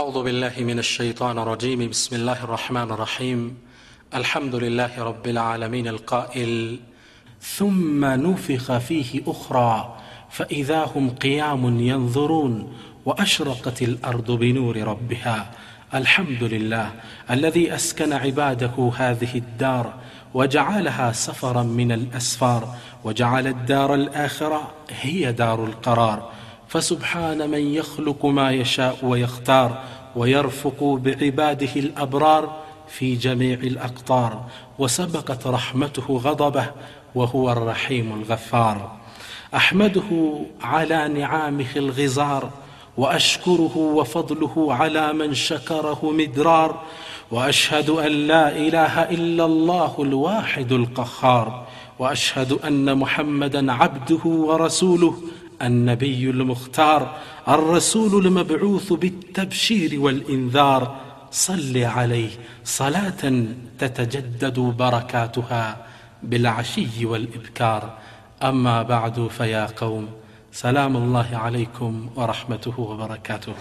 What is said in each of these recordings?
أعوذ بالله من الشيطان الرجيم. بسم الله الرحمن الرحيم. الحمد لله رب العالمين القائل. ثم نفخ فيه أخرى فإذا هم قيام ينظرون وأشرقت الأرض بنور ربها. الحمد لله الذي أسكن عباده هذه الدار وجعلها سفرا من الأسفار وجعل الدار الآخرة هي دار القرار. فسبحان من يخلق ما يشاء ويختار ويرفق بعباده الأبرار في جميع الأقطار وسبقت رحمته غضبه وهو الرحيم الغفار. أحمده على نعامه الغزار وأشكره وفضله على من شكره مدرار وأشهد أن لا إله إلا الله الواحد القهار وأشهد أن محمدا عبده ورسوله النبي المختار الرسول المبعوث بالتبشير والانذار صل عليه صلاه تتجدد بركاتها بالعشي والابكار اما بعد فيا قوم سلام الله عليكم ورحمته وبركاته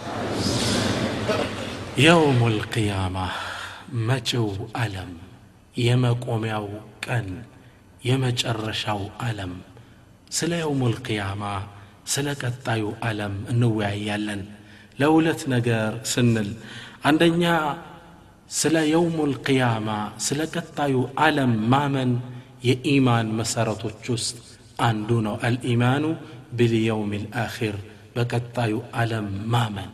يوم القيامة መጪው ዓለም የመቆሚያው ቀን የመጨረሻው ዓለም ስለ የውም ልቅያማ ስለ ቀጣዩ ዓለም እንወያያለን ለሁለት ነገር ስንል አንደኛ ስለ የውሙ ልቅያማ ስለ ቀጣዩ ዓለም ማመን የኢማን መሰረቶች ውስጥ አንዱ ነው አልኢማኑ ብልየውም ልአኪር በቀጣዩ ዓለም ማመን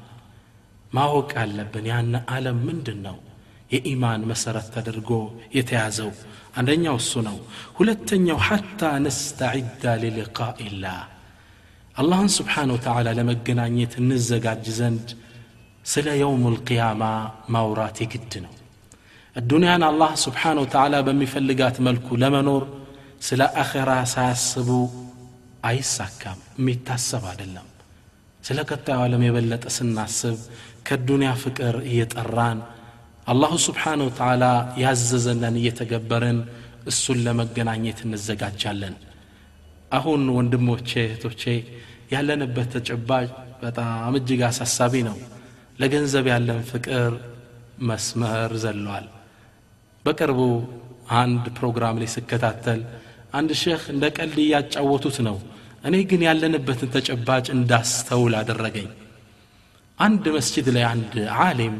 ማወቅ አለብን ያነ ዓለም ምንድን ነው የኢማን መሰረት ተደርጎ የተያዘው አንደኛው እሱ ነው ሁለተኛው ሐታ ነስተዒዳ ሊልቃኢላህ አላህን ስብሓን ወተላ ለመገናኘት እንዘጋጅ ዘንድ ስለ የውም ልቅያማ ማውራት የግድ ነው الدنيا الله سبحانه وتعالى بمفلقات ملكه لمنور سلا أخرى ساسبو أي ساكام ميتا السبع للم سلا كتا ولم يبلت أسنى السب كالدنيا فكر يتقران الله سبحانه وتعالى يعززنا نيتقبرن السلم الجنان يتنزقات جالن. አሁን ወንድሞቼ እህቶቼ ያለንበት ተጨባጭ በጣም እጅግ አሳሳቢ ነው። ለገንዘብ ያለን ፍቅር መስመር ዘሏል። በቅርቡ አንድ ፕሮግራም ላይ ስከታተል አንድ ሼክ እንደ ቀልድ እያጫወቱት ነው። እኔ ግን ያለንበትን ተጨባጭ እንዳስተውል አደረገኝ። አንድ መስጂድ ላይ አንድ ዓሊም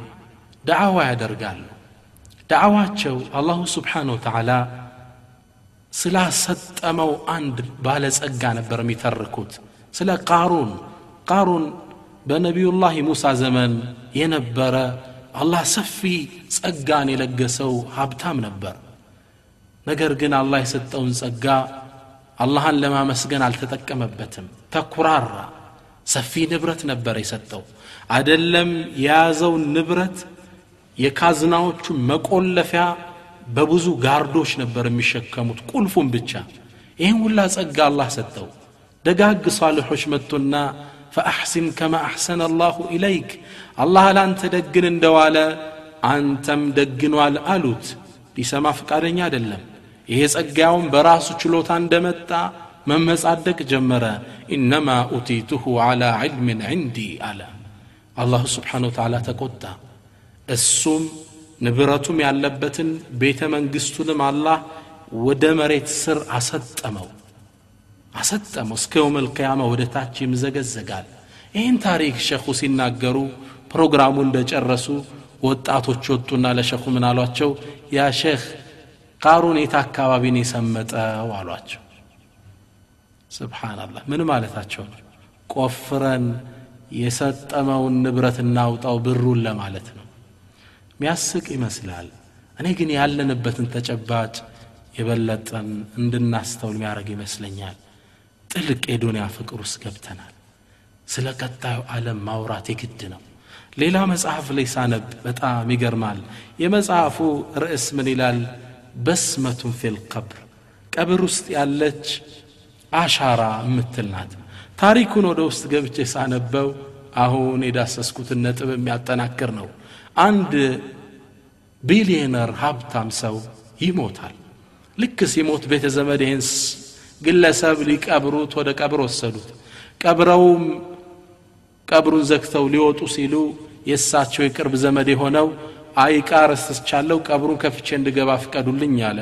ደዓዋ ያደርጋሉ። ደዓዋቸው አላሁ ስብሓን ወተዓላ ስላሰጠመው አንድ ባለጸጋ ነበር የሚተርኩት። ስለ ቃሩን ቃሩን በነቢዩላህ ሙሳ ዘመን የነበረ አላህ ሰፊ ጸጋን የለገሰው ሀብታም ነበር። ነገር ግን አላህ የሰጠውን ጸጋ አላህን ለማመስገን አልተጠቀመበትም። ተኩራራ ሰፊ ንብረት ነበር የሰጠው። አደለም የያዘው ንብረት የካዝናዎቹ መቆለፊያ በብዙ ጋርዶች ነበር የሚሸከሙት ቁልፉን ብቻ ይህን ሁላ ጸጋ አላህ ሰጠው ደጋግ ሳልሖች መጥቶና ፈአሕሲን ከማ አሕሰነ አላሁ ኢለይክ አላህ ለአንተ ደግን እንደዋለ አንተም ደግኗል አሉት ሊሰማ ፈቃደኛ አይደለም ይሄ ጸጋውን በራሱ ችሎታ እንደመጣ መመጻደቅ ጀመረ ኢነማ ኡቲቱሁ ዓላ ዕልምን ዕንዲ አለ አላሁ ስብሓን ወተዓላ ተቆጣ እሱም ንብረቱም ያለበትን ቤተ መንግስቱንም አላህ ወደ መሬት ስር አሰጠመው። አሰጠመው። እስከ የውም ልቅያማ ወደ ታች ይምዘገዘጋል። ይህን ታሪክ ሸኹ ሲናገሩ ፕሮግራሙ እንደጨረሱ ወጣቶች ወጡና ለሸኹ ምን አሏቸው? ያ ሼክ ቃሩን የት አካባቢን የሰመጠው? አሏቸው። ስብሓናላህ ምን ማለታቸው ነው? ቆፍረን የሰጠመውን ንብረት እናውጣው ብሩን ለማለት ነው ሚያስቅ ይመስላል። እኔ ግን ያለንበትን ተጨባጭ የበለጠን እንድናስተውል የሚያደርግ ይመስለኛል። ጥልቅ የዱንያ ፍቅር ውስጥ ገብተናል። ስለ ቀጣዩ ዓለም ማውራት የግድ ነው። ሌላ መጽሐፍ ላይ ሳነብ በጣም ይገርማል። የመጽሐፉ ርዕስ ምን ይላል? በስመቱን ፊል ቀብር ቀብር ውስጥ ያለች አሻራ የምትል ናት። ታሪኩን ወደ ውስጥ ገብቼ ሳነበው አሁን የዳሰስኩትን ነጥብ የሚያጠናክር ነው። አንድ ቢሊዮነር ሀብታም ሰው ይሞታል። ልክ ሲሞት ቤተ ዘመድ ይህን ግለሰብ ሊቀብሩት ወደ ቀብር ወሰዱት። ቀብረውም ቀብሩን ዘግተው ሊወጡ ሲሉ የእሳቸው የቅርብ ዘመድ የሆነው አይቃ ረስቻለሁ ቀብሩን ከፍቼ እንድገባ ፍቀዱልኝ አለ።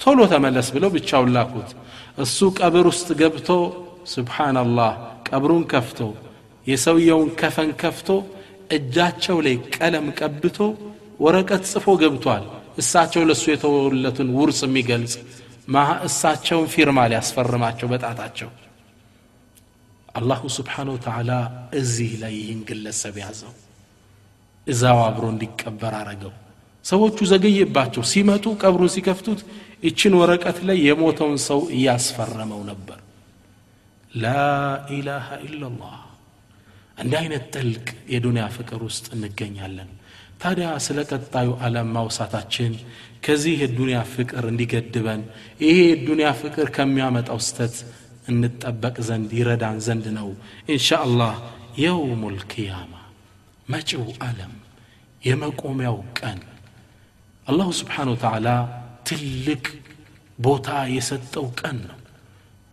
ቶሎ ተመለስ ብለው ብቻውን ላኩት። እሱ ቀብር ውስጥ ገብቶ ስብሓናላህ ቀብሩን ከፍቶ የሰውየውን ከፈን ከፍቶ እጃቸው ላይ ቀለም ቀብቶ ወረቀት ጽፎ ገብቷል እሳቸው ለእሱ የተወለቱን ውርስ የሚገልጽ እሳቸውን ፊርማ ሊያስፈርማቸው በጣታቸው አላሁ ስብሓን ወተዓላ እዚህ ላይ ይህን ግለሰብ ያዘው እዛው አብሮ እንዲቀበር አረገው ሰዎቹ ዘገየባቸው ሲመጡ ቀብሩን ሲከፍቱት ይችን ወረቀት ላይ የሞተውን ሰው እያስፈረመው ነበር ላኢላሃ ኢላላህ እንዲህ አይነት ጥልቅ የዱንያ ፍቅር ውስጥ እንገኛለን ታዲያ ስለ ቀጣዩ ዓለም ማውሳታችን ከዚህ የዱንያ ፍቅር እንዲገድበን ይሄ የዱንያ ፍቅር ከሚያመጣው ስተት እንጠበቅ ዘንድ ይረዳን ዘንድ ነው ኢንሻ አላህ የውሙ ልቅያማ መጪው ዓለም የመቆሚያው ቀን አላሁ ስብሓን ወተዓላ ትልቅ ቦታ የሰጠው ቀን ነው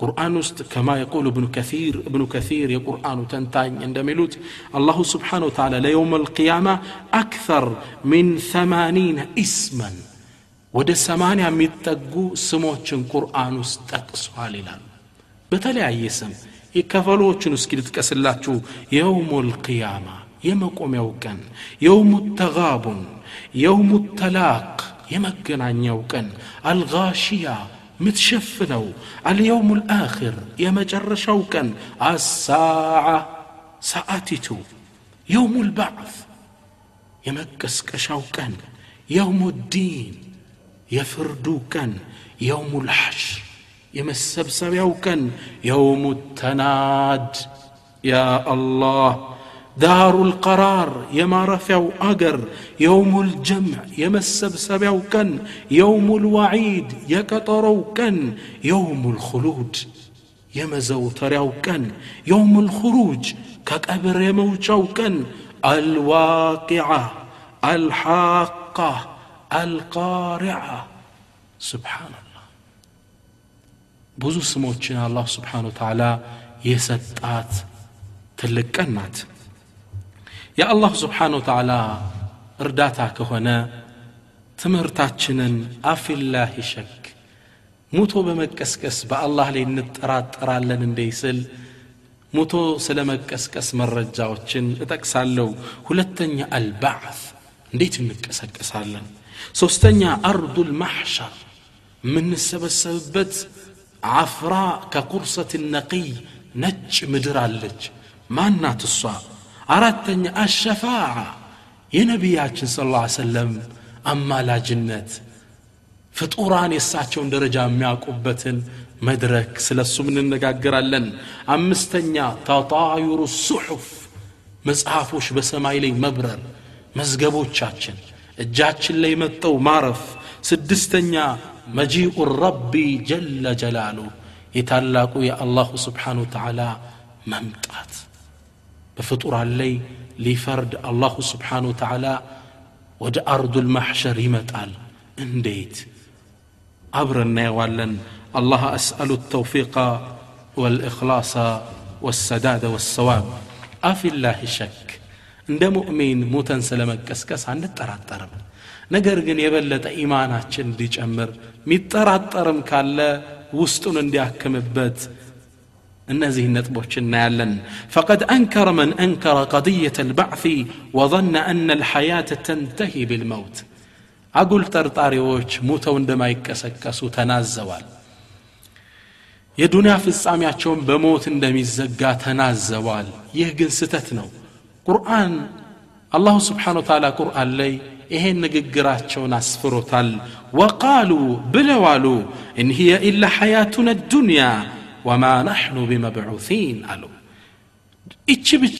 ቁርአን ውስጥ ከማ የቁል እብኑ ከሲር እብኑ ከሲር የቁርአኑ ተንታኝ እንደሚሉት አላሁ ስብሓን ወተዓላ ለየውም አልቅያማ አክተር ሚን ሰማኒነ ኢስመን ወደ ሰማንያ የሚጠጉ ስሞችን ቁርአን ውስጥ ጠቅሷል ይላሉ በተለያየ ስም የከፈሎችን እስኪ ልጥቀስላችሁ የውሙ ልቅያማ የመቆሚያው ቀን የውሙ ተጋቡን የውሙ ተላቅ የመገናኛው ቀን አልጋሽያ ምትሸፍነው አልየውም ልአኽር የመጨረሻው ቀን አሳዓ ሰዓቲቱ የውሙ ልባዕት የመቀስቀሻው ቀን የውሙ ዲን የፍርዱ ቀን የውሙ ልሐሽር የመሰብሰቢያው ቀን የውሙ ተናድ ያ አላህ ዳሩ ልቀራር የማረፊያው አገር የውሙ ልጀምዕ የመሰብሰቢያው ቀን የውሙ ልዋዒድ የቀጠሮው ቀን የውሙ ልኹሉድ የመዘውተሪያው ቀን የውሙ ልኹሩጅ ከቀብር የመውጫው ቀን አልዋቂዓ አልሓቃ አልቃሪዓ ስብሓንላህ ብዙ ስሞችን አላህ ስብሓን ወተዓላ የሰጣት ትልቅ ቀን ናት የአላህ ስብሓን ወተዓላ እርዳታ ከሆነ ትምህርታችንን አፊላህ ሸክ ሙቶ በመቀስቀስ በአላህ ላይ እንጠራጠራለን እንዴ ስል ሙቶ ስለ መቀስቀስ መረጃዎችን እጠቅሳለሁ ሁለተኛ አልባዕት እንዴት እንቀሰቀሳለን ሶስተኛ አርዱ ልማሕሸር የምንሰበሰብበት አፍራ ከቁርሰት ነቂይ ነጭ ምድር አለች ማናት እሷ አራተኛ አሸፋዓ የነቢያችን ስ ላ ሰለም አማላጅነት ፍጡራን የእሳቸውን ደረጃ የሚያውቁበትን መድረክ ስለ እሱም እንነጋገራለን አምስተኛ ተጣዩሩ ሱሑፍ መጽሐፎች በሰማይ ላይ መብረር መዝገቦቻችን እጃችን ላይ መጠው ማረፍ ስድስተኛ መጂኡ ረቢ ጀለ ጀላሉ የታላቁ የአላሁ ስብሓን ወተዓላ መምጣት بفطور علي ليفرد الله سبحانه وتعالى ود أرض المحشر يمتال انديت أبرنا والن الله أسأل التوفيق والإخلاص والسداد والصواب أفي الله شك عند مؤمن موتن سلمك كسكس عند التراترم الترى ነገር ግን የበለጠ ኢማናችን እንዲጨምር ሚጠራጠርም ካለ ውስጡን እንዲያክምበት النزه نطبوش النالن فقد أنكر من أنكر قضية البعث وظن أن الحياة تنتهي بالموت. أقول ترطاري ووش موتو عندما يكسكسو تنازوال يدنا في السامية شون بموت عندما يزقى تنازوال يهجن ستتنو قرآن الله سبحانه وتعالى قرآن لي إهن نققرات شون أسفرو وقالوا بلوالو إن هي إلا حياتنا الدنيا ወማ ናሕኑ ቢመብዑሲን አሉ እቺ ብቻ